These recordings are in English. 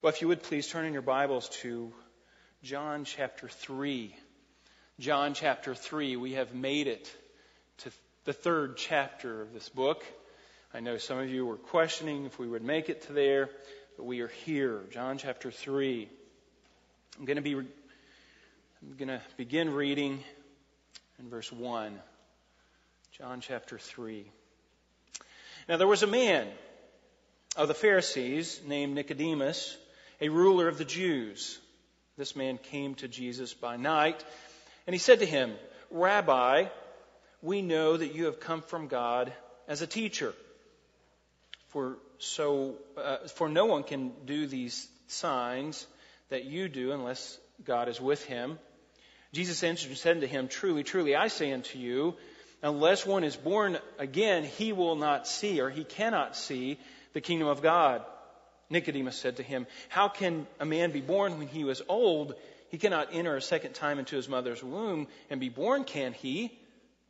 Well, if you would please turn in your Bibles to John chapter 3. John chapter 3. We have made it to the third chapter of this book. I know some of you were questioning if we would make it to there, but we are here. John chapter 3. I'm going to be I'm going to begin reading in verse 1. John chapter 3. Now there was a man of the Pharisees named Nicodemus a ruler of the Jews. This man came to Jesus by night, and he said to him, Rabbi, we know that you have come from God as a teacher. For so, uh, for no one can do these signs that you do unless God is with him. Jesus answered and said to him, Truly, truly, I say unto you, unless one is born again, he will not see, or he cannot see, the kingdom of God. Nicodemus said to him, How can a man be born when he was old? He cannot enter a second time into his mother's womb and be born, can he?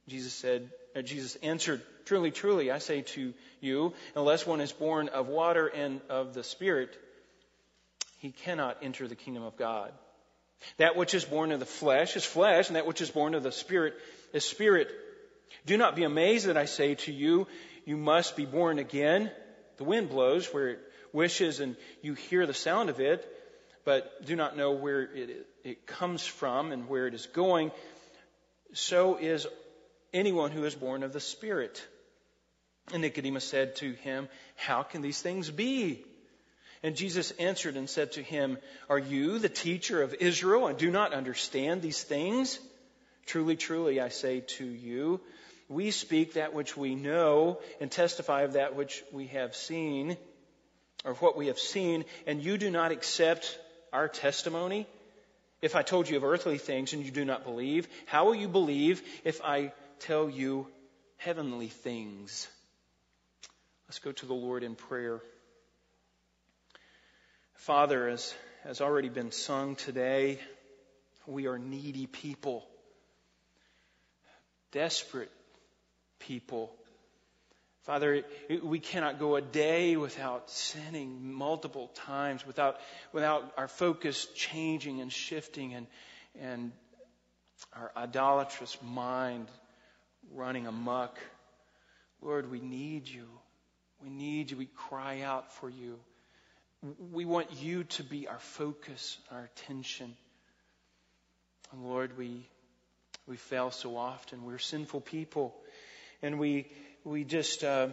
Jesus said, uh, Jesus answered, Truly, truly, I say to you, unless one is born of water and of the Spirit, he cannot enter the kingdom of God. That which is born of the flesh is flesh, and that which is born of the Spirit is spirit. Do not be amazed that I say to you, you must be born again. The wind blows where it wishes and you hear the sound of it, but do not know where it, it comes from and where it is going, so is anyone who is born of the Spirit. And Nicodemus said to him, How can these things be? And Jesus answered and said to him, Are you the teacher of Israel and do not understand these things? Truly, truly, I say to you, we speak that which we know and testify of that which we have seen or what we have seen, and you do not accept our testimony? If I told you of earthly things and you do not believe, how will you believe if I tell you heavenly things? Let's go to the Lord in prayer. Father, as has already been sung today, we are needy people, desperate people Father, we cannot go a day without sinning multiple times, without, without our focus changing and shifting and, and our idolatrous mind running amuck. Lord, we need you. We need you. We cry out for you. We want you to be our focus, our attention. And Lord, we, we fail so often. We're sinful people. And we, we just uh,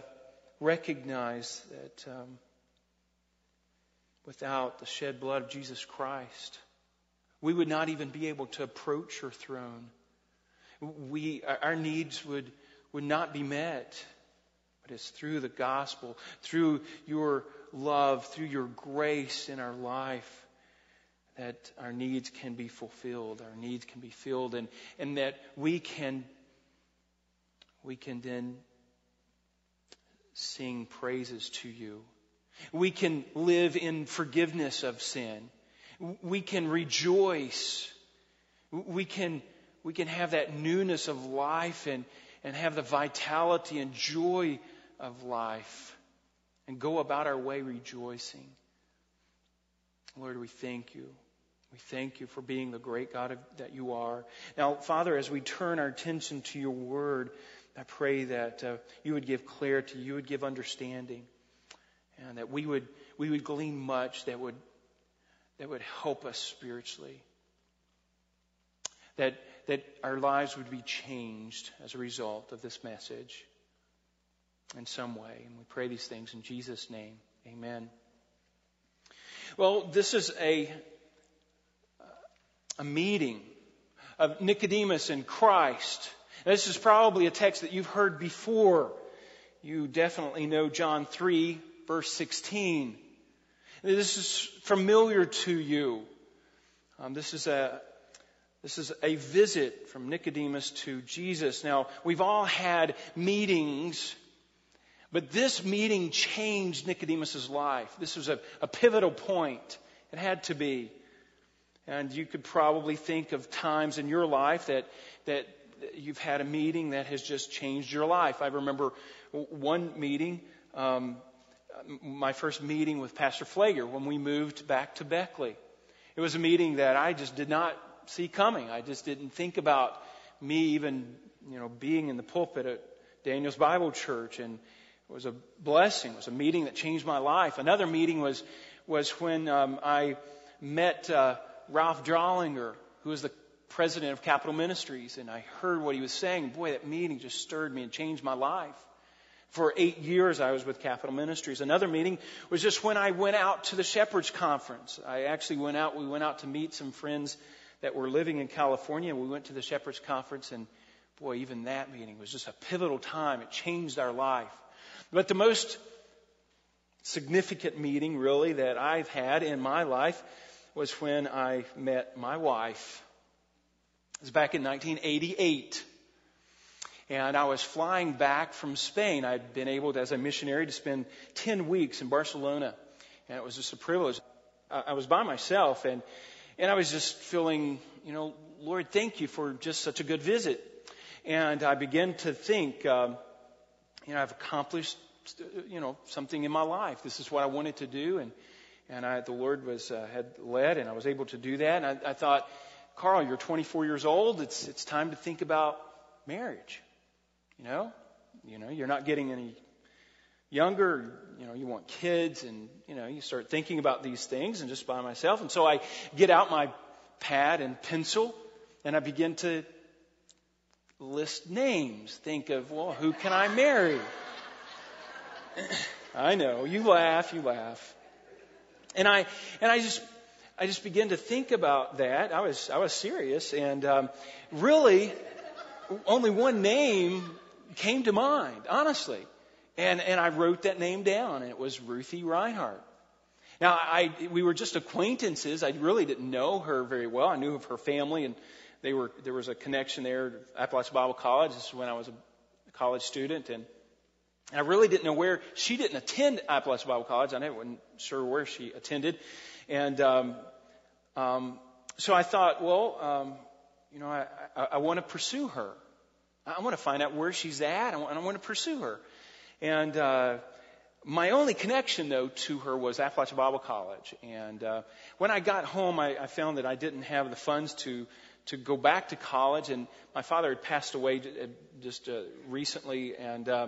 recognize that um, without the shed blood of Jesus Christ, we would not even be able to approach your throne. We, our needs would, would not be met. But it's through the gospel, through your love, through your grace in our life that our needs can be fulfilled, our needs can be filled, and, and that we can, we can then sing praises to you. We can live in forgiveness of sin. We can rejoice. We can, we can have that newness of life and, and have the vitality and joy of life and go about our way rejoicing. Lord, we thank you. We thank you for being the great God of, that you are. Now, Father, as we turn our attention to your word, I pray that uh, you would give clarity, you would give understanding, and that we would we would glean much that would that would help us spiritually. That that our lives would be changed as a result of this message in some way. And we pray these things in Jesus' name. Amen. Well, this is a a meeting of Nicodemus and Christ this is probably a text that you've heard before. You definitely know John 3, verse 16. This is familiar to you. Um, this is a this is a visit from Nicodemus to Jesus. Now, we've all had meetings, but this meeting changed Nicodemus's life. This was a, a pivotal point. It had to be. And you could probably think of times in your life that, that you've had a meeting that has just changed your life. I remember one meeting. Um, my first meeting with Pastor Flager when we moved back to Beckley. It was a meeting that I just did not see coming. I just didn't think about me even, you know, being in the pulpit at Daniel's Bible Church and it was a blessing. It was a meeting that changed my life. Another meeting was was when um, I met uh, Ralph Drollinger, who was the president of Capitol Ministries, and I heard what he was saying. Boy, that meeting just stirred me and changed my life. For eight years, I was with Capitol Ministries. Another meeting was just when I went out to the Shepherds Conference. I actually went out, we went out to meet some friends that were living in California. We went to the Shepherds Conference, and boy, even that meeting was just a pivotal time. It changed our life. But the most significant meeting, really, that I've had in my life was when I met my wife. It was back in 1988. And I was flying back from Spain. I'd been able, to, as a missionary, to spend 10 weeks in Barcelona. And it was just a privilege. I was by myself and, and I was just feeling, you know, Lord, thank you for just such a good visit. And I began to think, um, you know, I've accomplished, you know, something in my life. This is what I wanted to do. And, and I, the Lord was, uh, had led and I was able to do that. And I, I thought, Carl, you're 24 years old. It's, it's time to think about marriage. You know, you know, you're not getting any younger. You know, you want kids, and you know, you start thinking about these things, and just by myself. And so I get out my pad and pencil, and I begin to list names. Think of, well, who can I marry? I know you laugh, you laugh, and I and I just I just began to think about that. I was I was serious, and um, really, only one name came to mind, honestly. And, and I wrote that name down, and it was Ruthie Reinhardt. Now, I, we were just acquaintances. I really didn't know her very well. I knew of her family, and they were, there was a connection there at Appalachia Bible College. This is when I was a college student, and I really didn't know where she didn't attend Appalachia Bible College. I wasn't sure where she attended, and um, um, so I thought, well, um, you know, I, I, I want to pursue her. I want to find out where she's at. and I want to pursue her. And uh, my only connection, though, to her was Appalachian Bible College. And uh, when I got home, I, I found that I didn't have the funds to to go back to college. And my father had passed away uh, just uh, recently, and uh,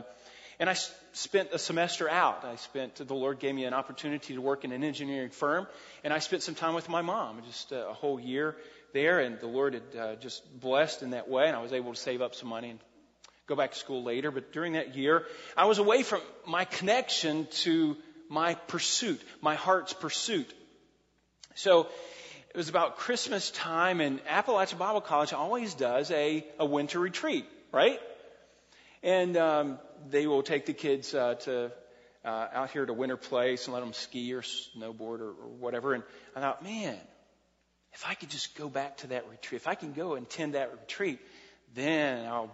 and I spent a semester out. I spent the Lord gave me an opportunity to work in an engineering firm, and I spent some time with my mom, just a whole year there, and the Lord had uh, just blessed in that way, and I was able to save up some money and go back to school later. But during that year, I was away from my connection to my pursuit, my heart's pursuit. So it was about Christmas time, and Appalachian Bible College always does a, a winter retreat, right? And um, they will take the kids uh, to uh, out here to Winterplace and let them ski or snowboard or, or whatever. And I thought, man, if I could just go back to that retreat, if I can go and attend that retreat, then I'll,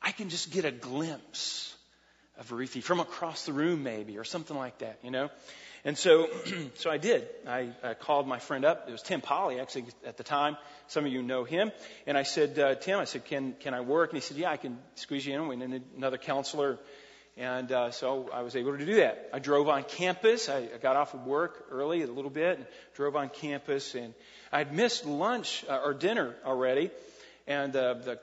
I can just get a glimpse of Ruthie from across the room, maybe, or something like that, you know? And so, so I did. I, I called my friend up. It was Tim Polly, actually, at the time. Some of you know him. And I said, uh, Tim, I said, can, can I work? And he said, yeah, I can squeeze you in. We need another counselor. And uh, so I was able to do that. I drove on campus. I, I got off of work early a little bit and drove on campus. And I'd missed lunch uh, or dinner already, and uh, the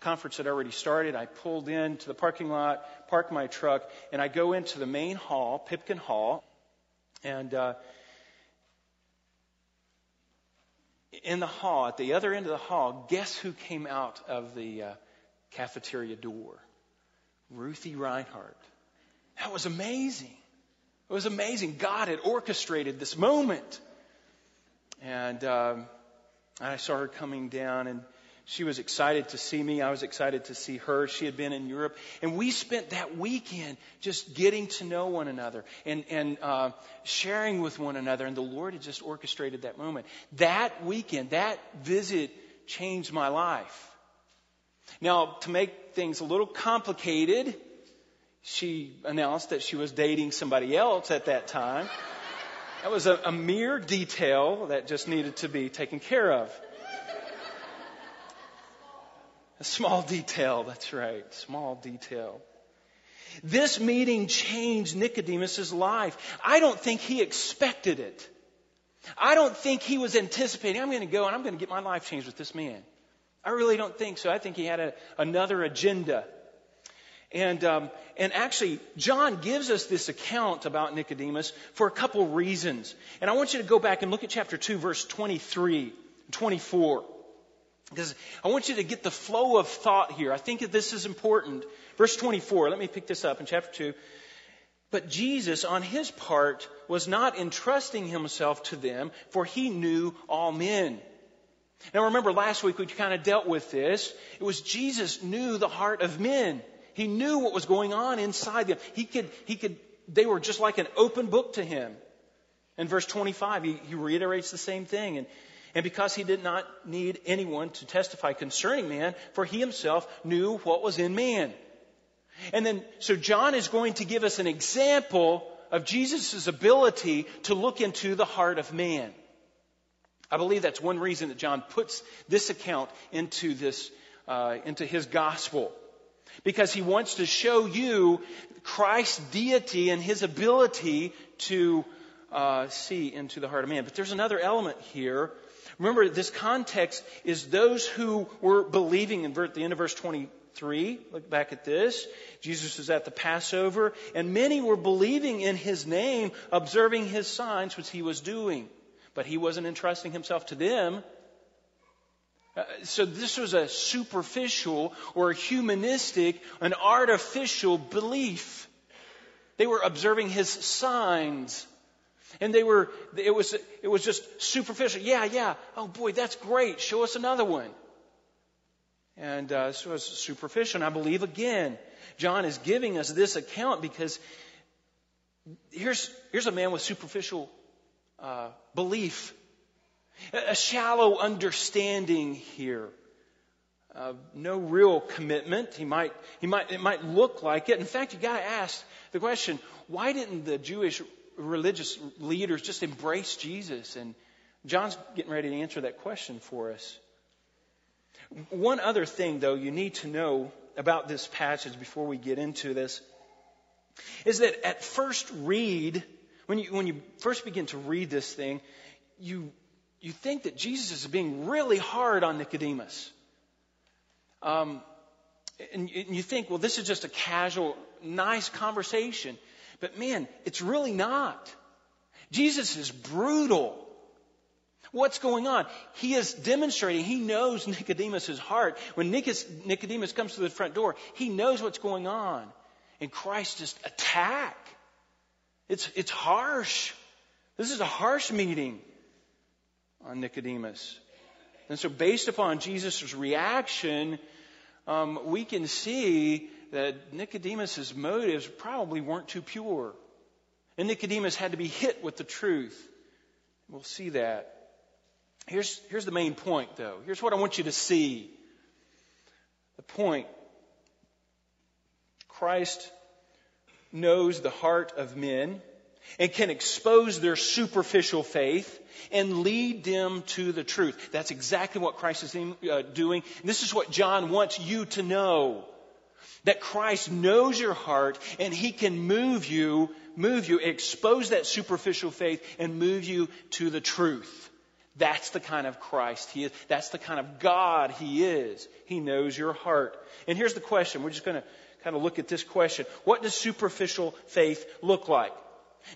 conference had already started. I pulled into the parking lot, parked my truck, and I go into the main hall, Pipkin Hall, and uh, in the hall, at the other end of the hall, guess who came out of the uh, cafeteria door? Ruthie Reinhardt. That was amazing. It was amazing. God had orchestrated this moment. And um, I saw her coming down, and she was excited to see me. I was excited to see her. She had been in Europe, and we spent that weekend just getting to know one another and and uh, sharing with one another. And the Lord had just orchestrated that moment. That weekend, that visit, changed my life. Now, to make things a little complicated, she announced that she was dating somebody else at that time. That was a, a mere detail that just needed to be taken care of. A small detail, that's right, small detail. This meeting changed Nicodemus' life. I don't think he expected it. I don't think he was anticipating, I'm going to go and I'm going to get my life changed with this man. I really don't think so. I think he had a, another agenda. And, um, and actually, John gives us this account about Nicodemus for a couple reasons. And I want you to go back and look at chapter 2, verse 23, 24. Because I want you to get the flow of thought here. I think that this is important. Verse 24, let me pick this up in chapter 2. But Jesus, on his part, was not entrusting himself to them, for he knew all men. Now remember last week we kind of dealt with this. It was Jesus knew the heart of men. He knew what was going on inside them. He could, he could, they were just like an open book to him. In verse 25, he, he reiterates the same thing. And, and because he did not need anyone to testify concerning man, for he himself knew what was in man. And then, so John is going to give us an example of Jesus' ability to look into the heart of man. I believe that's one reason that John puts this account into this, uh, into his gospel. Because he wants to show you Christ's deity and his ability to uh, see into the heart of man. But there's another element here. Remember, this context is those who were believing in the end of verse 23. Look back at this. Jesus was at the Passover, and many were believing in his name, observing his signs, which he was doing but he wasn't entrusting himself to them. Uh, so this was a superficial or a humanistic, an artificial belief. They were observing his signs. And they were, it was, it was just superficial. Yeah, yeah. Oh boy, that's great. Show us another one. And uh, so it's superficial. And I believe again, John is giving us this account because here's, here's a man with superficial uh, belief, a shallow understanding here. Uh, no real commitment. He might, he might, it might look like it. In fact, you got to ask the question: Why didn't the Jewish religious leaders just embrace Jesus? And John's getting ready to answer that question for us. One other thing, though, you need to know about this passage before we get into this is that at first read, when you, when you first begin to read this thing, you, you think that Jesus is being really hard on Nicodemus. Um, and, and you think, well, this is just a casual, nice conversation. But man, it's really not. Jesus is brutal. What's going on? He is demonstrating, he knows Nicodemus' heart. When Nicodemus comes to the front door, he knows what's going on. And Christ just attack. It's, it's harsh. This is a harsh meeting on Nicodemus. And so, based upon Jesus' reaction, um, we can see that Nicodemus' motives probably weren't too pure. And Nicodemus had to be hit with the truth. We'll see that. Here's, here's the main point, though. Here's what I want you to see. The point Christ knows the heart of men and can expose their superficial faith and lead them to the truth. That's exactly what Christ is uh, doing. This is what John wants you to know. That Christ knows your heart and he can move you, move you, expose that superficial faith and move you to the truth. That's the kind of Christ he is. That's the kind of God he is. He knows your heart. And here's the question. We're just going to kind of look at this question. What does superficial faith look like?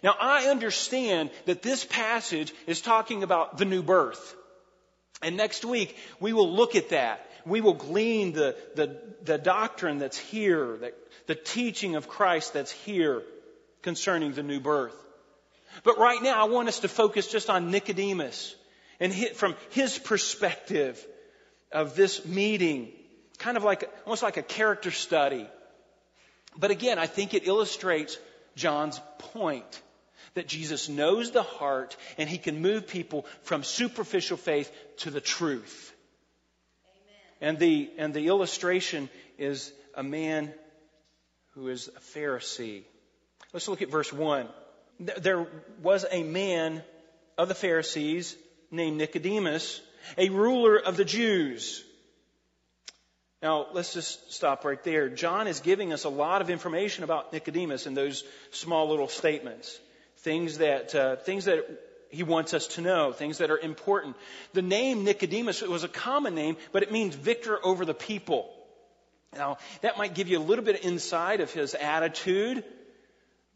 Now, I understand that this passage is talking about the new birth. And next week, we will look at that. We will glean the, the, the doctrine that's here, the, the teaching of Christ that's here concerning the new birth. But right now, I want us to focus just on Nicodemus and hit from his perspective of this meeting, kind of like, almost like a character study but again, I think it illustrates John's point that Jesus knows the heart and he can move people from superficial faith to the truth. And the, and the illustration is a man who is a Pharisee. Let's look at verse 1. There was a man of the Pharisees named Nicodemus, a ruler of the Jews. Now, let's just stop right there. John is giving us a lot of information about Nicodemus in those small little statements. Things that, uh, things that he wants us to know, things that are important. The name Nicodemus was a common name, but it means victor over the people. Now, that might give you a little bit of insight of his attitude,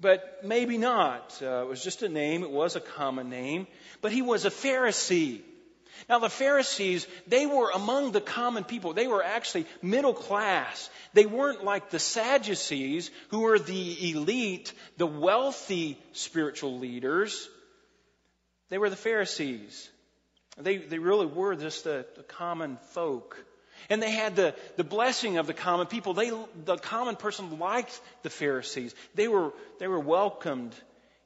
but maybe not. Uh, it was just a name, it was a common name, but he was a Pharisee. Now, the Pharisees, they were among the common people. They were actually middle class. They weren't like the Sadducees, who were the elite, the wealthy spiritual leaders. They were the Pharisees. They, they really were just the, the common folk. And they had the, the blessing of the common people. They, the common person liked the Pharisees. They were, they were welcomed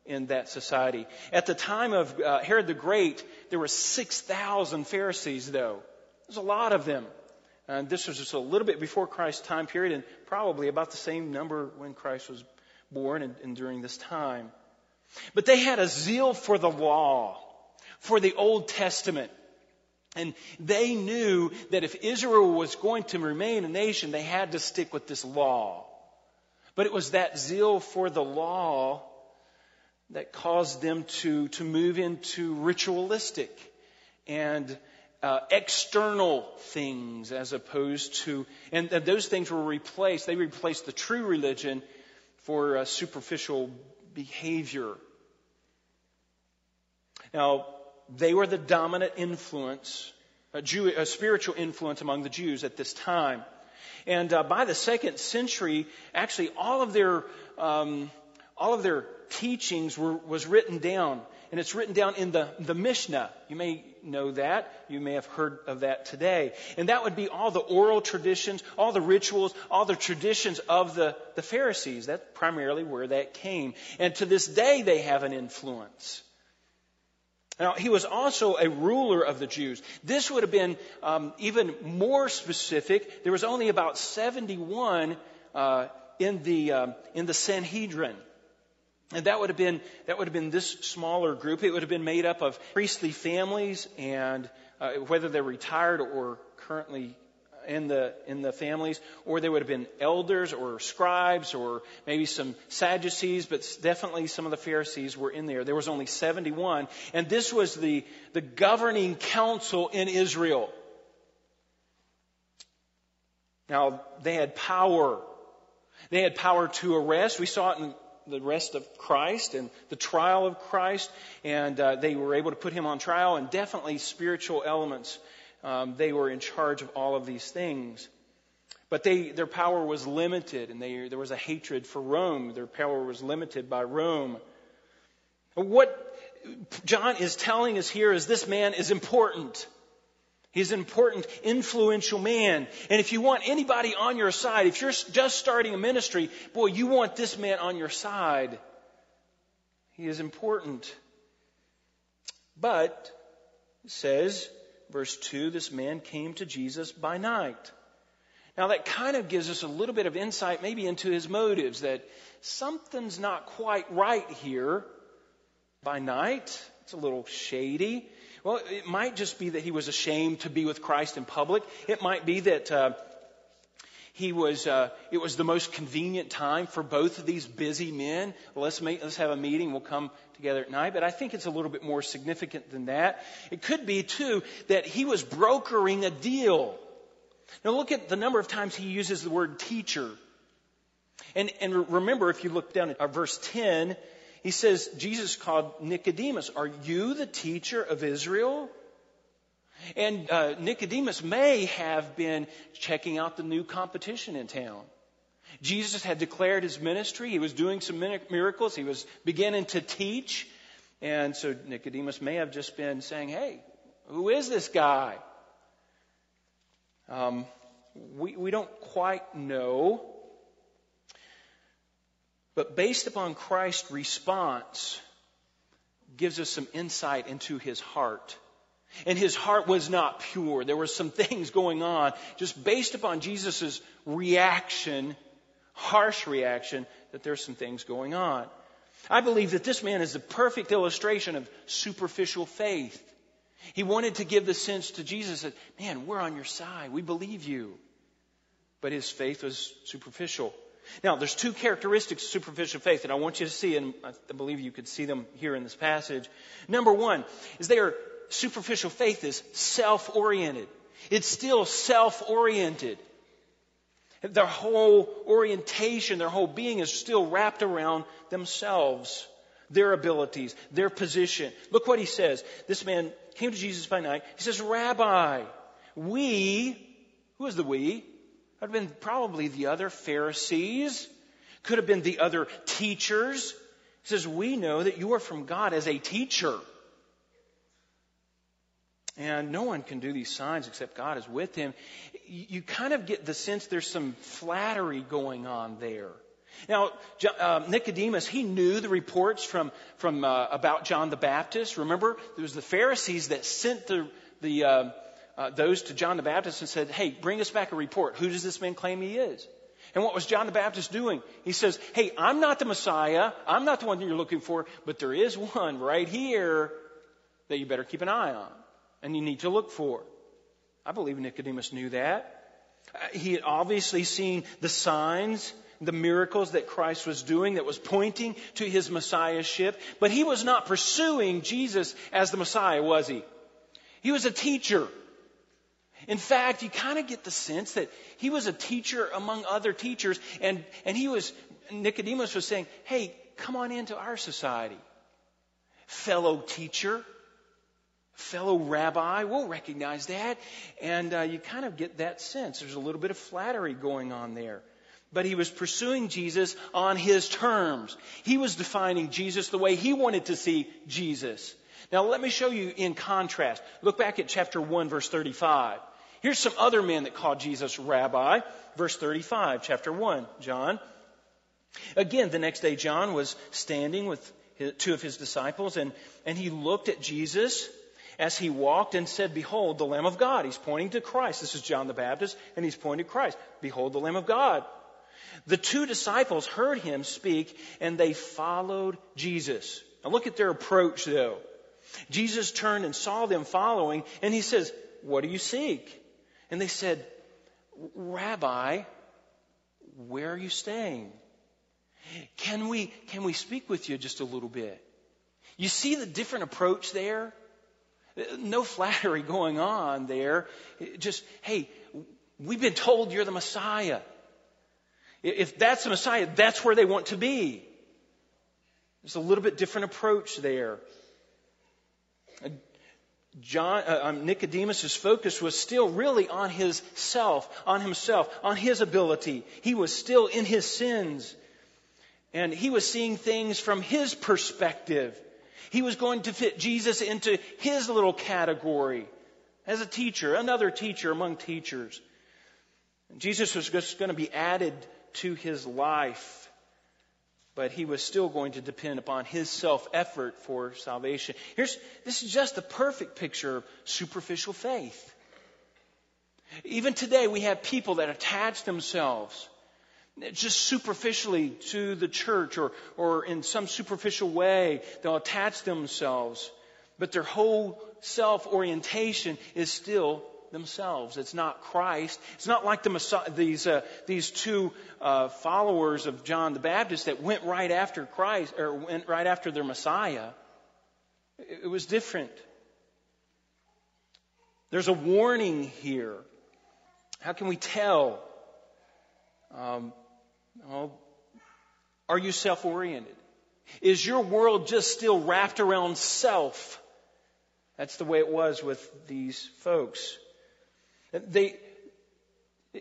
in that society. At the time of uh, Herod the Great, there were 6,000 Pharisees, though. There's a lot of them. And this was just a little bit before Christ's time period, and probably about the same number when Christ was born and, and during this time. But they had a zeal for the law, for the Old Testament. And they knew that if Israel was going to remain a nation, they had to stick with this law. But it was that zeal for the law that caused them to, to move into ritualistic and uh, external things as opposed to, and, and, those things were replaced. They replaced the true religion for uh, superficial behavior. Now, they were the dominant influence, a, Jew, a spiritual influence among the Jews at this time. And uh, by the second century, actually, all of their um, all of their teachings were, was written down, and it's written down in the the Mishnah. You may know that. You may have heard of that today. And that would be all the oral traditions, all the rituals, all the traditions of the, the Pharisees. That's primarily where that came. And to this day, they have an influence. Now, he was also a ruler of the Jews. This would have been um, even more specific. There was only about 71 uh, in, the, um, in the Sanhedrin. And that would have been that would have been this smaller group. It would have been made up of priestly families, and uh, whether they're retired or currently in the, in the families, or there would have been elders or scribes or maybe some Sadducees, but definitely some of the Pharisees were in there. There was only 71, and this was the, the governing council in Israel. Now, they had power. They had power to arrest. We saw it in the rest of Christ and the trial of Christ, and uh, they were able to put him on trial, and definitely spiritual elements um, they were in charge of all of these things. But they, their power was limited, and they, there was a hatred for Rome. Their power was limited by Rome. What John is telling us here is this man is important. He's an important, influential man. And if you want anybody on your side, if you're just starting a ministry, boy, you want this man on your side. He is important. But, it says, verse 2, this man came to Jesus by night. Now that kind of gives us a little bit of insight maybe into his motives that something's not quite right here by night. It's a little shady. Well, it might just be that he was ashamed to be with Christ in public. It might be that uh, he was. Uh, it was the most convenient time for both of these busy men. Let's make, let's have a meeting. We'll come together at night. But I think it's a little bit more significant than that. It could be, too, that he was brokering a deal. Now look at the number of times he uses the word teacher. And, and remember, if you look down at uh, verse 10, he says, Jesus called Nicodemus, Are you the teacher of Israel? And uh, Nicodemus may have been checking out the new competition in town. Jesus had declared his ministry. He was doing some miracles. He was beginning to teach. And so Nicodemus may have just been saying, Hey, who is this guy? Um, we, we don't quite know. But based upon Christ's response, gives us some insight into his heart. And his heart was not pure. There were some things going on just based upon Jesus' reaction harsh reaction that there's some things going on. I believe that this man is the perfect illustration of superficial faith. He wanted to give the sense to Jesus that, man, we're on your side. We believe you. but his faith was superficial. Now, there's two characteristics of superficial faith that I want you to see, and I believe you could see them here in this passage. Number one is their superficial faith is self-oriented. It's still self-oriented. Their whole orientation, their whole being is still wrapped around themselves, their abilities, their position. Look what he says. This man came to Jesus by night. He says, Rabbi, we, who is the we? That would have been probably the other Pharisees, could have been the other teachers. He says, We know that you are from God as a teacher. And no one can do these signs except God is with him. You kind of get the sense there's some flattery going on there. Now, uh, Nicodemus, he knew the reports from, from uh, about John the Baptist. Remember, it was the Pharisees that sent the, the uh, uh, those to John the Baptist and said, "Hey, bring us back a report. Who does this man claim he is?" And what was John the Baptist doing? He says, "Hey, I'm not the Messiah. I'm not the one that you're looking for, but there is one right here that you better keep an eye on." and you need to look for. I believe Nicodemus knew that. Uh, he had obviously seen the signs, the miracles that Christ was doing that was pointing to his messiahship, but he was not pursuing Jesus as the Messiah, was he? He was a teacher. In fact, you kind of get the sense that he was a teacher among other teachers, and, and he was, Nicodemus was saying, hey, come on into our society. Fellow teacher, fellow rabbi. We'll recognize that. And uh, you kind of get that sense. There's a little bit of flattery going on there. But he was pursuing Jesus on his terms. He was defining Jesus the way he wanted to see Jesus. Now let me show you in contrast. Look back at chapter 1 verse 35. Here's some other men that called Jesus rabbi. Verse 35, chapter 1, John. Again, the next day John was standing with his, two of his disciples and, and he looked at Jesus as he walked and said, Behold, the Lamb of God. He's pointing to Christ. This is John the Baptist, and he's pointing to Christ. Behold, the Lamb of God. The two disciples heard him speak, and they followed Jesus. Now look at their approach, though. Jesus turned and saw them following, and he says, What do you seek? And they said, Rabbi, where are you staying? Can we, can we speak with you just a little bit? You see the different approach there? No flattery going on there. Just, hey, we've been told you're the Messiah. If that's the Messiah, that's where they want to be. There's a little bit different approach there. John, uh, um, Nicodemus's focus was still really on his self, on himself, on his ability. He was still in his sins. And he was seeing things from his perspective. He was going to fit Jesus into his little category as a teacher, another teacher among teachers. Jesus was just going to be added to his life, but he was still going to depend upon his self effort for salvation. Here's, this is just the perfect picture of superficial faith. Even today, we have people that attach themselves just superficially to the church or, or in some superficial way. They'll attach themselves, but their whole self orientation is still themselves. It's not Christ. It's not like the Messiah, these, uh, these two uh, followers of John the Baptist that went right after Christ or went right after their Messiah. It, it was different. There's a warning here. How can we tell? Um, Oh, are you self oriented? Is your world just still wrapped around self? That's the way it was with these folks. They,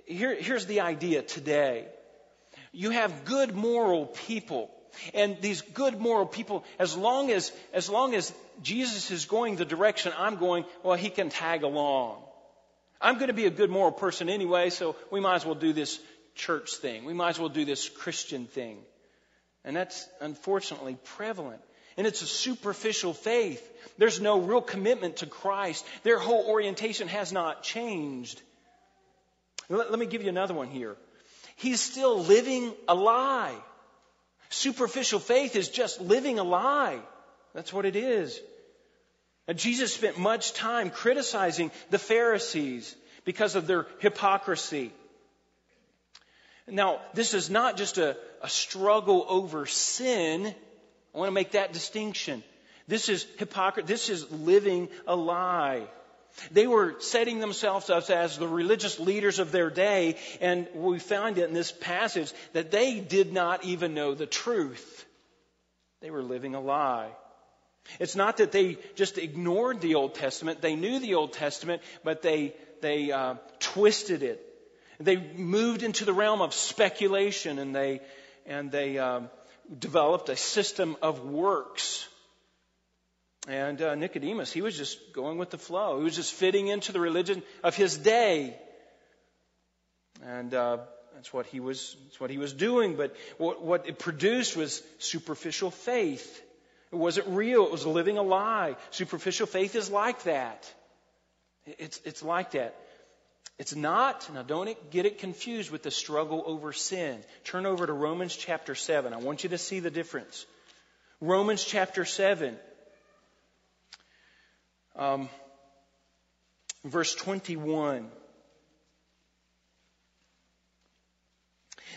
here, here's the idea today. You have good moral people. And these good moral people, as long as, as long as Jesus is going the direction I'm going, well, he can tag along. I'm going to be a good moral person anyway, so we might as well do this church thing. We might as well do this Christian thing. And that's unfortunately prevalent. And it's a superficial faith. There's no real commitment to Christ. Their whole orientation has not changed. Let, let me give you another one here. He's still living a lie. Superficial faith is just living a lie. That's what it is. And Jesus spent much time criticizing the Pharisees because of their hypocrisy. Now, this is not just a, a struggle over sin. I want to make that distinction. This is hypocrisy. This is living a lie. They were setting themselves up as the religious leaders of their day, and we find it in this passage that they did not even know the truth. They were living a lie. It's not that they just ignored the Old Testament. They knew the Old Testament, but they, they uh, twisted it. They moved into the realm of speculation and they, and they um, developed a system of works. And uh, Nicodemus, he was just going with the flow. He was just fitting into the religion of his day. And uh, that's what he was. That's what he was doing. But what, what it produced was superficial faith. It wasn't real. It was living a lie. Superficial faith is like that. It's, it's like that. It's not, now don't get it confused with the struggle over sin. Turn over to Romans chapter 7. I want you to see the difference. Romans chapter 7. Um, verse 21.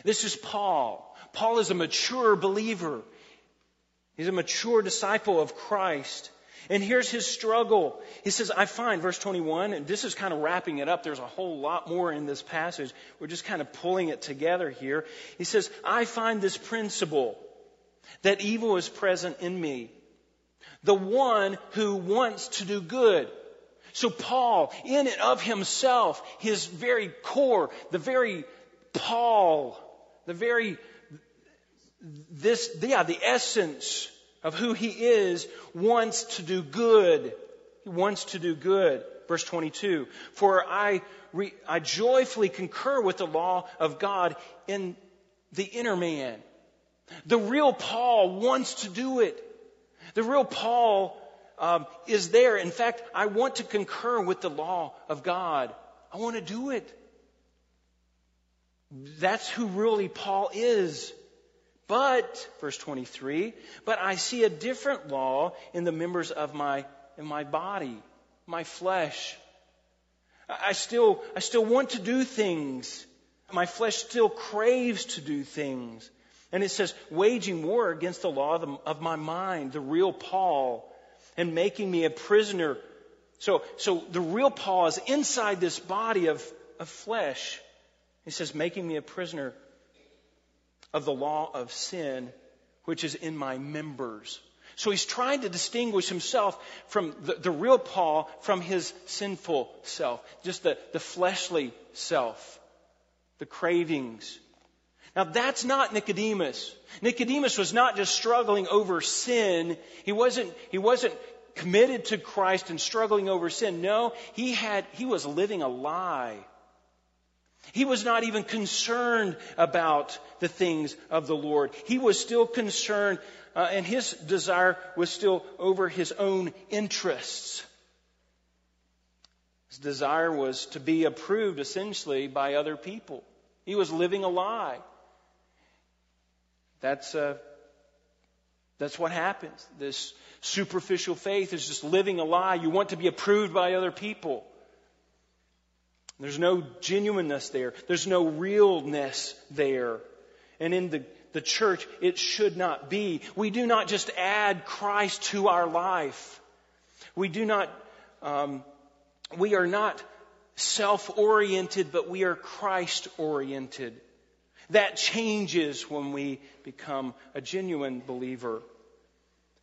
This is Paul. Paul is a mature believer. He's a mature disciple of Christ. And here's his struggle. He says, I find, verse 21, and this is kind of wrapping it up. There's a whole lot more in this passage. We're just kind of pulling it together here. He says, I find this principle that evil is present in me the one who wants to do good. So Paul, in and of himself, his very core, the very Paul, the very, this, yeah, the essence of who he is, wants to do good. He wants to do good. Verse 22. For I, re, I joyfully concur with the law of God in the inner man. The real Paul wants to do it. The real Paul um, is there. In fact, I want to concur with the law of God. I want to do it. That's who really Paul is. But, verse 23, but I see a different law in the members of my, in my body, my flesh. I still, I still want to do things. My flesh still craves to do things. And it says, waging war against the law of, the, of my mind, the real Paul, and making me a prisoner. So, so the real Paul is inside this body of, of flesh. He says, making me a prisoner of the law of sin, which is in my members. So he's trying to distinguish himself from the, the real Paul from his sinful self, just the, the fleshly self, the cravings, now that's not Nicodemus. Nicodemus was not just struggling over sin. He wasn't, he wasn't committed to Christ and struggling over sin. No, he had, he was living a lie. He was not even concerned about the things of the Lord. He was still concerned, uh, and his desire was still over his own interests. His desire was to be approved essentially by other people. He was living a lie. That's, uh, that's what happens. This superficial faith is just living a lie. You want to be approved by other people. There's no genuineness there. There's no realness there. And in the, the church, it should not be. We do not just add Christ to our life. We do not, um, we are not self oriented, but we are Christ oriented. That changes when we become a genuine believer.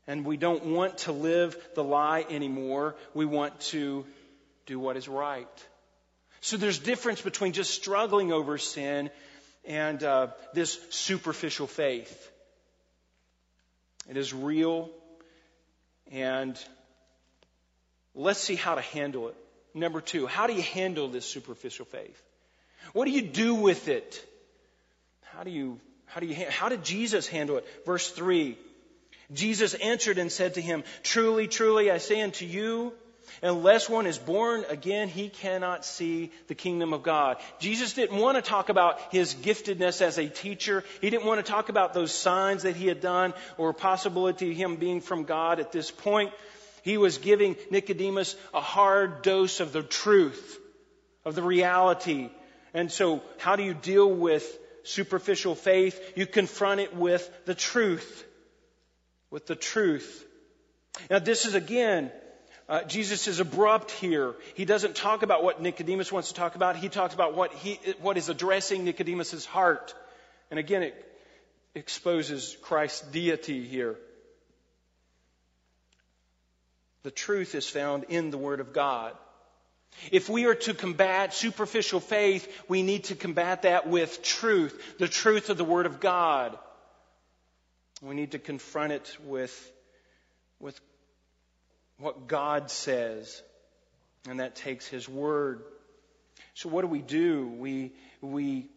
And we don't want to live the lie anymore. We want to do what is right. So there's difference between just struggling over sin and uh, this superficial faith. It is real, and let's see how to handle it. Number two, how do you handle this superficial faith? What do you do with it? How do you, how do you, how did Jesus handle it? Verse 3. Jesus answered and said to him, Truly, truly, I say unto you, unless one is born again, he cannot see the kingdom of God. Jesus didn't want to talk about his giftedness as a teacher. He didn't want to talk about those signs that he had done or possibility of him being from God at this point. He was giving Nicodemus a hard dose of the truth, of the reality. And so, how do you deal with superficial faith, you confront it with the truth. With the truth. Now, this is again, uh, Jesus is abrupt here. He doesn't talk about what Nicodemus wants to talk about. He talks about what, he, what is addressing Nicodemus's heart. And again, it exposes Christ's deity here. The truth is found in the Word of God. If we are to combat superficial faith, we need to combat that with truth, the truth of the Word of God. We need to confront it with, with what God says, and that takes His Word. So, what do we do? We, we,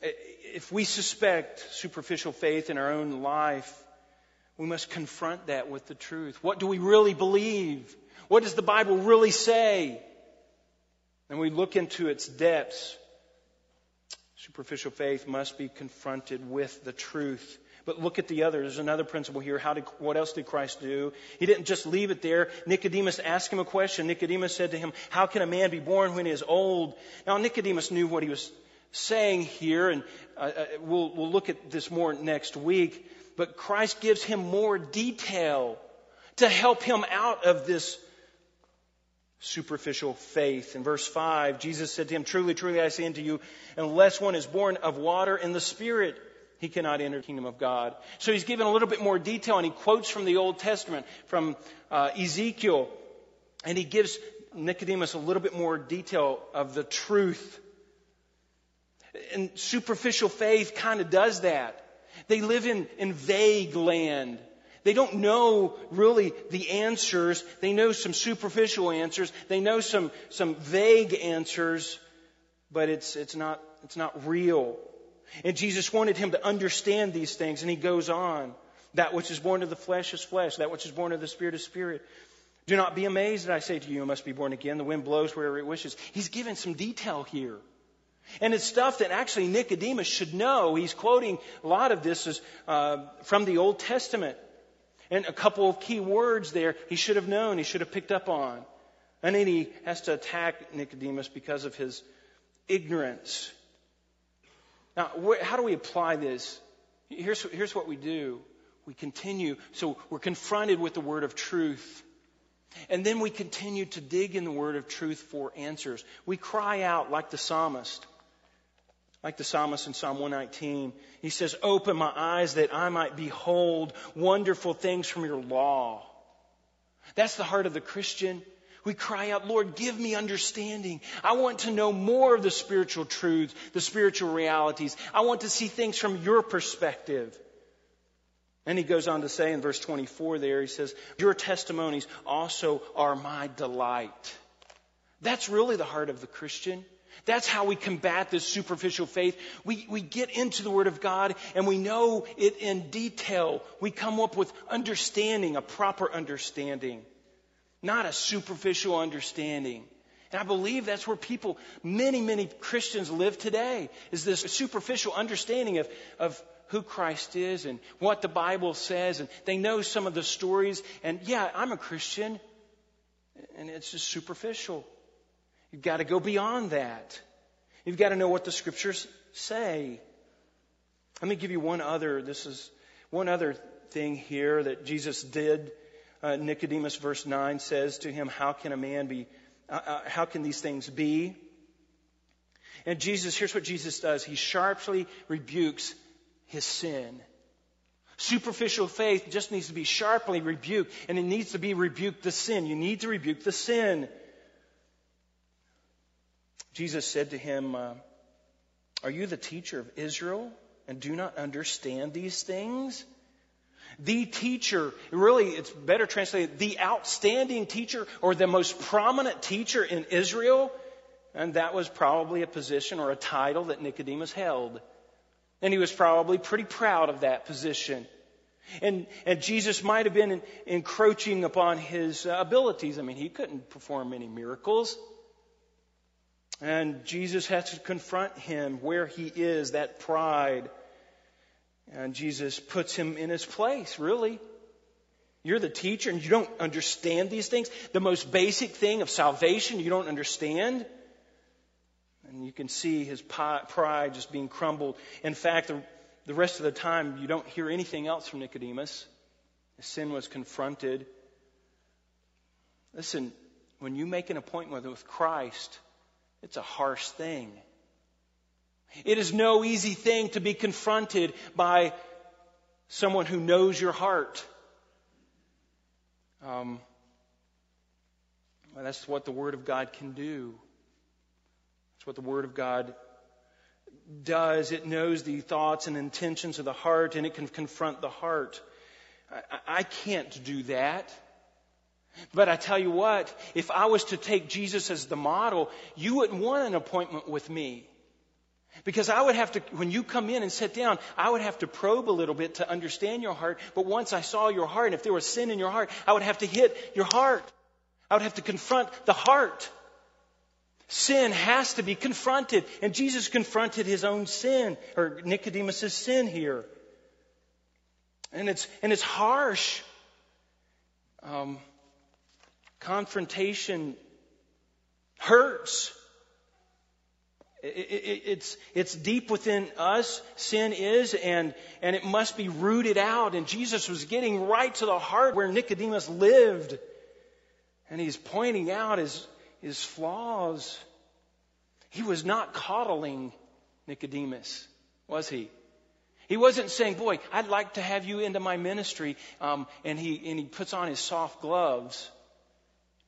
if we suspect superficial faith in our own life, we must confront that with the truth. What do we really believe? What does the Bible really say? And we look into its depths. Superficial faith must be confronted with the truth. But look at the other. There's another principle here. How did, what else did Christ do? He didn't just leave it there. Nicodemus asked him a question. Nicodemus said to him, How can a man be born when he is old? Now, Nicodemus knew what he was saying here, and uh, uh we'll, we'll look at this more next week but Christ gives him more detail to help him out of this superficial faith. In verse 5, Jesus said to him, Truly, truly, I say unto you, unless one is born of water and the Spirit, he cannot enter the kingdom of God. So he's given a little bit more detail, and he quotes from the Old Testament, from uh, Ezekiel, and he gives Nicodemus a little bit more detail of the truth. And superficial faith kind of does that. They live in, in vague land. They don't know really the answers. They know some superficial answers. They know some, some vague answers, but it's, it's, not, it's not real. And Jesus wanted him to understand these things, and he goes on. That which is born of the flesh is flesh. That which is born of the spirit is spirit. Do not be amazed that I say to you, you must be born again. The wind blows wherever it wishes. He's given some detail here. And it's stuff that actually Nicodemus should know. He's quoting a lot of this is, uh, from the Old Testament. And a couple of key words there he should have known, he should have picked up on. And then he has to attack Nicodemus because of his ignorance. Now, wh- how do we apply this? Here's, here's what we do. We continue. So we're confronted with the word of truth. And then we continue to dig in the word of truth for answers. We cry out like the psalmist. Like the psalmist in Psalm 119, he says, Open my eyes that I might behold wonderful things from your law. That's the heart of the Christian. We cry out, Lord, give me understanding. I want to know more of the spiritual truths, the spiritual realities. I want to see things from your perspective. And he goes on to say in verse 24 there, he says, Your testimonies also are my delight. That's really the heart of the Christian. That's how we combat this superficial faith. We, we get into the Word of God and we know it in detail. We come up with understanding, a proper understanding, not a superficial understanding. And I believe that's where people, many, many Christians live today, is this superficial understanding of, of who Christ is and what the Bible says. And they know some of the stories. And yeah, I'm a Christian. And it's just superficial. You've got to go beyond that. You've got to know what the scriptures say. Let me give you one other, this is one other thing here that Jesus did. Uh, Nicodemus, verse 9, says to him, How can a man be, uh, uh, how can these things be? And Jesus, here's what Jesus does. He sharply rebukes his sin. Superficial faith just needs to be sharply rebuked, and it needs to be rebuked the sin. You need to rebuke the sin. Jesus said to him, uh, Are you the teacher of Israel and do not understand these things? The teacher, really, it's better translated, the outstanding teacher or the most prominent teacher in Israel. And that was probably a position or a title that Nicodemus held. And he was probably pretty proud of that position. And, and Jesus might have been encroaching upon his uh, abilities. I mean, he couldn't perform many miracles. And Jesus has to confront him where he is, that pride. And Jesus puts him in his place, really. You're the teacher and you don't understand these things. The most basic thing of salvation you don't understand. And you can see his pride just being crumbled. In fact, the, the rest of the time, you don't hear anything else from Nicodemus. His sin was confronted. Listen, when you make an appointment with Christ, it's a harsh thing. It is no easy thing to be confronted by someone who knows your heart. Um, well, that's what the Word of God can do. That's what the Word of God does. It knows the thoughts and intentions of the heart, and it can confront the heart. I, I can't do that. But I tell you what, if I was to take Jesus as the model, you wouldn't want an appointment with me. Because I would have to, when you come in and sit down, I would have to probe a little bit to understand your heart. But once I saw your heart, and if there was sin in your heart, I would have to hit your heart. I would have to confront the heart. Sin has to be confronted. And Jesus confronted his own sin, or Nicodemus' sin here. And it's, and it's harsh. Um, confrontation hurts. It's, it's deep within us, sin is, and, and it must be rooted out. And Jesus was getting right to the heart where Nicodemus lived. And he's pointing out his, his flaws. He was not coddling Nicodemus, was he? He wasn't saying, Boy, I'd like to have you into my ministry. Um, and, he, and he puts on his soft gloves.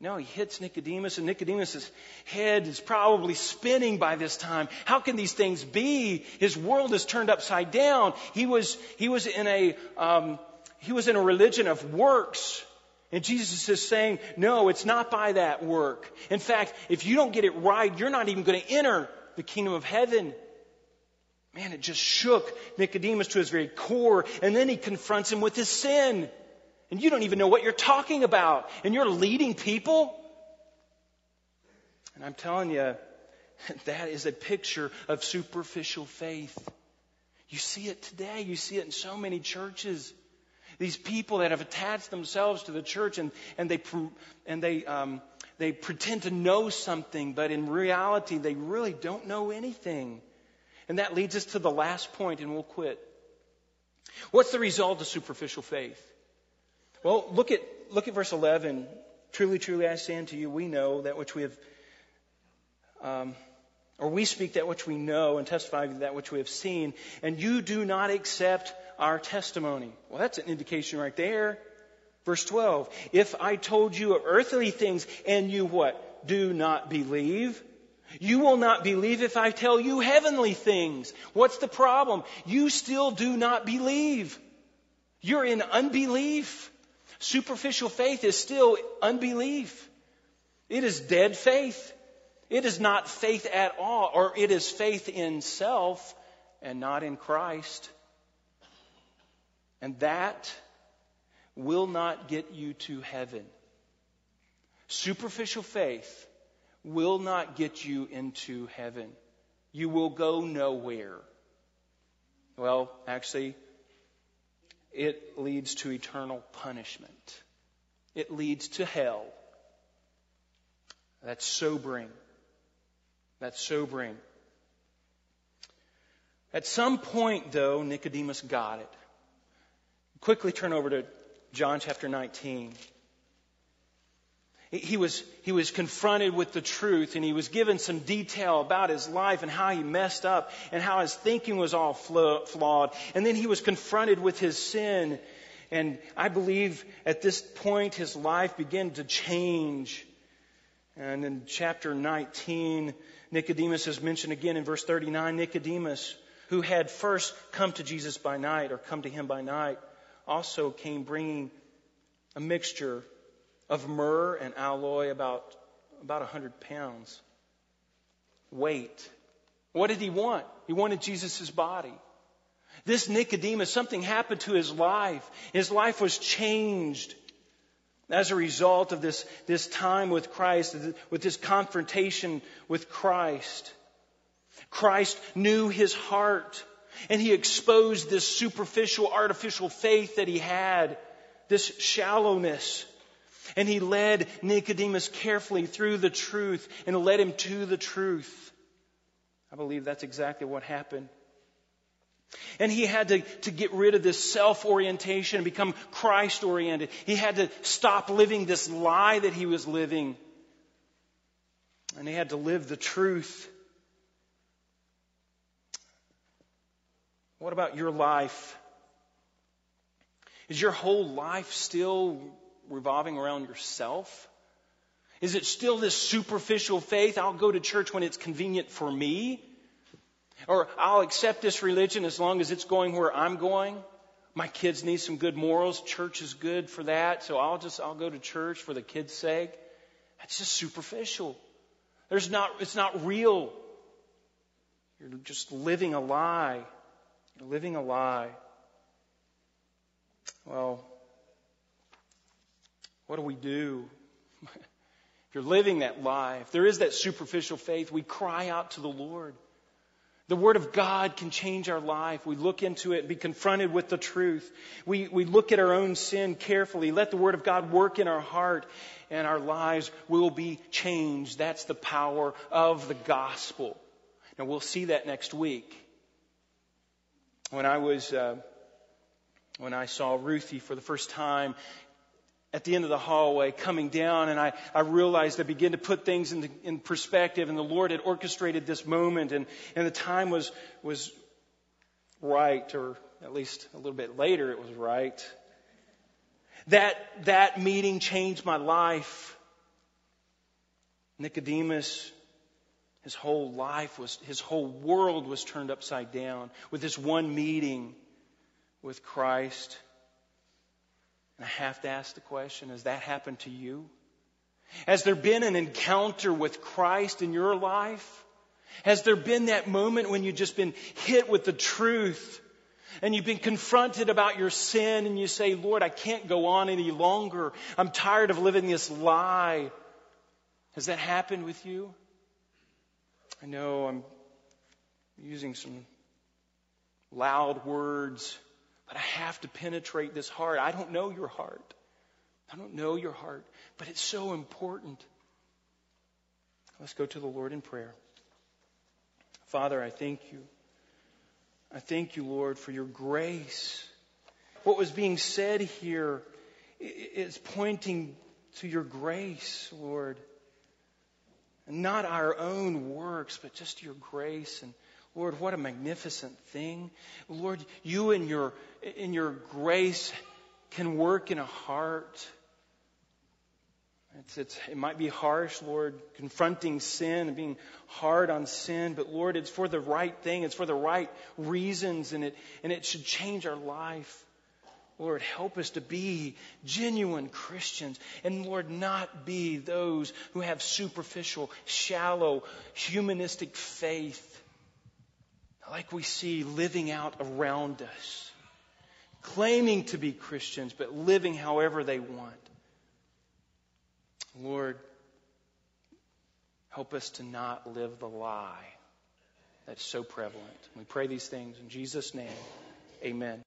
No, he hits Nicodemus, and Nicodemus' head is probably spinning by this time. How can these things be? His world is turned upside down. He was, he was in a, um, he was in a religion of works. And Jesus is saying, no, it's not by that work. In fact, if you don't get it right, you're not even going to enter the kingdom of heaven. Man, it just shook Nicodemus to his very core. And then he confronts him with his sin and you don't even know what you're talking about, and you're leading people. And I'm telling you, that is a picture of superficial faith. You see it today. You see it in so many churches. These people that have attached themselves to the church and, and they, and they, um, they pretend to know something, but in reality, they really don't know anything. And that leads us to the last point, and we'll quit. What's the result of superficial faith? Well, look at, look at verse 11. Truly, truly, I say unto you, we know that which we have, um, or we speak that which we know and testify that which we have seen, and you do not accept our testimony. Well, that's an indication right there. Verse 12. If I told you of earthly things and you what? Do not believe. You will not believe if I tell you heavenly things. What's the problem? You still do not believe. You're in unbelief. Superficial faith is still unbelief. It is dead faith. It is not faith at all, or it is faith in self and not in Christ. And that will not get you to heaven. Superficial faith will not get you into heaven. You will go nowhere. Well, actually, it leads to eternal punishment. It leads to hell. That's sobering. That's sobering. At some point, though, Nicodemus got it. Quickly turn over to John chapter 19. He was, he was confronted with the truth and he was given some detail about his life and how he messed up and how his thinking was all flawed. And then he was confronted with his sin. And I believe at this point his life began to change. And in chapter 19, Nicodemus is mentioned again in verse 39. Nicodemus, who had first come to Jesus by night or come to him by night, also came bringing a mixture of myrrh and aloe, about, about 100 pounds. Weight. What did he want? He wanted Jesus' body. This Nicodemus, something happened to his life. His life was changed as a result of this, this time with Christ, with this confrontation with Christ. Christ knew his heart and he exposed this superficial, artificial faith that he had, this shallowness. And he led Nicodemus carefully through the truth and led him to the truth. I believe that's exactly what happened. And he had to, to get rid of this self orientation and become Christ oriented. He had to stop living this lie that he was living. And he had to live the truth. What about your life? Is your whole life still revolving around yourself? Is it still this superficial faith? I'll go to church when it's convenient for me. Or I'll accept this religion as long as it's going where I'm going. My kids need some good morals. Church is good for that. So I'll just, I'll go to church for the kids' sake. That's just superficial. There's not, it's not real. You're just living a lie. You're living a lie. Well, what do we do? if you're living that life, if there is that superficial faith, we cry out to the Lord. The Word of God can change our life. We look into it and be confronted with the truth. We, we look at our own sin carefully. Let the Word of God work in our heart, and our lives will be changed. That's the power of the gospel. Now, we'll see that next week. When I was, uh, when I saw Ruthie for the first time, at the end of the hallway coming down and I, I realized I began to put things in, in perspective and the Lord had orchestrated this moment and, and the time was, was right or at least a little bit later it was right. That, that meeting changed my life. Nicodemus, his whole life was, his whole world was turned upside down with this one meeting with Christ. I have to ask the question has that happened to you? Has there been an encounter with Christ in your life? Has there been that moment when you've just been hit with the truth and you've been confronted about your sin and you say, Lord, I can't go on any longer. I'm tired of living this lie. Has that happened with you? I know I'm using some loud words but I have to penetrate this heart. I don't know your heart. I don't know your heart, but it's so important. Let's go to the Lord in prayer. Father, I thank you. I thank you, Lord, for your grace. What was being said here is pointing to your grace, Lord. Not our own works, but just your grace and Lord, what a magnificent thing. Lord, you in your, in your grace can work in a heart. It's, it's, it might be harsh, Lord, confronting sin and being hard on sin, but Lord, it's for the right thing. It's for the right reasons, and it, and it should change our life. Lord, help us to be genuine Christians and Lord, not be those who have superficial, shallow, humanistic faith like we see living out around us, claiming to be Christians, but living however they want. Lord, help us to not live the lie that's so prevalent. We pray these things in Jesus' name. Amen.